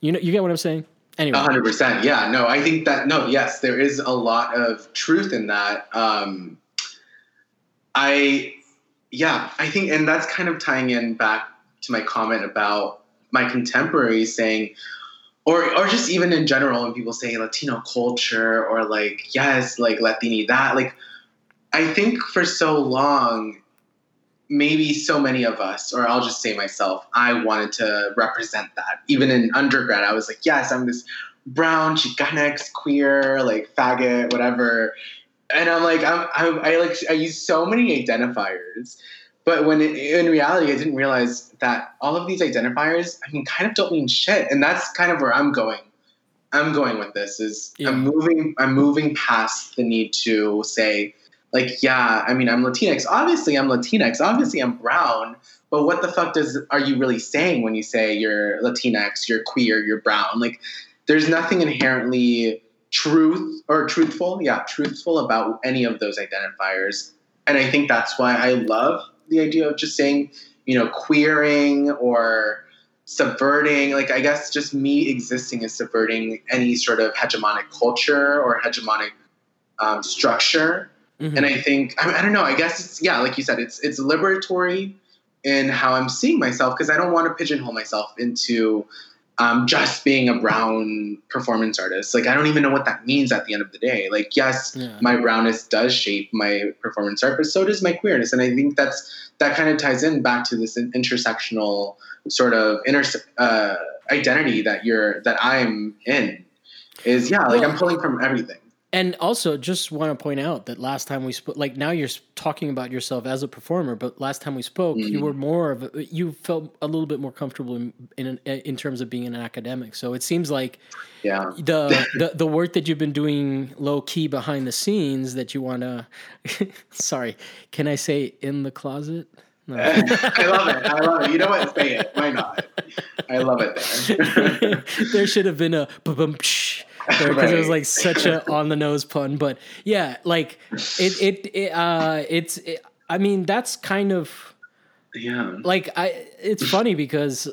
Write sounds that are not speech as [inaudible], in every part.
You know, you get what I'm saying. Anyway, hundred percent. Yeah. No, I think that no. Yes, there is a lot of truth in that. Um, I, yeah, I think, and that's kind of tying in back to my comment about my contemporaries saying, or or just even in general, when people say Latino culture or like yes, like Latinidad, like I think for so long, maybe so many of us, or I'll just say myself, I wanted to represent that. Even in undergrad, I was like, yes, I'm this brown Chicanx queer, like faggot, whatever. And I'm like, I'm, I, I like, I use so many identifiers, but when it, in reality, I didn't realize that all of these identifiers, I mean, kind of don't mean shit. And that's kind of where I'm going. I'm going with this is yeah. I'm moving, I'm moving past the need to say, like, yeah, I mean, I'm Latinx. Obviously, I'm Latinx. Obviously, I'm brown. But what the fuck does are you really saying when you say you're Latinx, you're queer, you're brown? Like, there's nothing inherently truth or truthful, yeah, truthful about any of those identifiers. And I think that's why I love the idea of just saying, you know, queering or subverting. Like, I guess just me existing is subverting any sort of hegemonic culture or hegemonic um, structure. Mm-hmm. And I think I, I don't know. I guess it's yeah, like you said, it's it's liberatory in how I'm seeing myself because I don't want to pigeonhole myself into um, just being a brown performance artist. Like I don't even know what that means at the end of the day. Like yes, yeah. my brownness does shape my performance art, but so does my queerness, and I think that's that kind of ties in back to this intersectional sort of inter uh, identity that you're that I'm in. Is yeah, like well, I'm pulling from everything. And also, just want to point out that last time we spoke, like now you're talking about yourself as a performer, but last time we spoke, mm-hmm. you were more of a, you felt a little bit more comfortable in, in in terms of being an academic. So it seems like, yeah, the [laughs] the, the work that you've been doing low key behind the scenes that you want to, [laughs] sorry, can I say in the closet? No. [laughs] I love it. I love it. You know what? Say it. Why not? I love it there. there should have been a [laughs] because right. it was like such a [laughs] on the nose pun. But yeah, like it it, it uh it's it, I mean that's kind of yeah like I it's funny because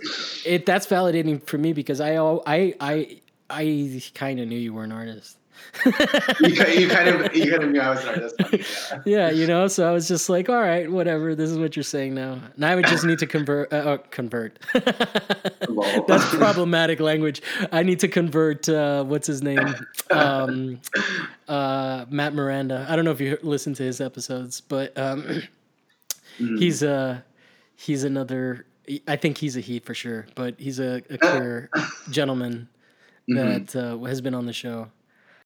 it that's validating for me because I I I I kind of knew you were an artist you, you, kind of you kind of knew I was an artist. Yeah. yeah, you know, so I was just like, all right, whatever. This is what you're saying now. Now I would just need to convert. Uh, uh, convert. [laughs] That's problematic language. I need to convert. Uh, what's his name? Um, [laughs] uh, Matt Miranda. I don't know if you listen to his episodes, but um, mm. he's a uh, he's another. I think he's a he for sure, but he's a, a [laughs] queer gentleman mm-hmm. that uh, has been on the show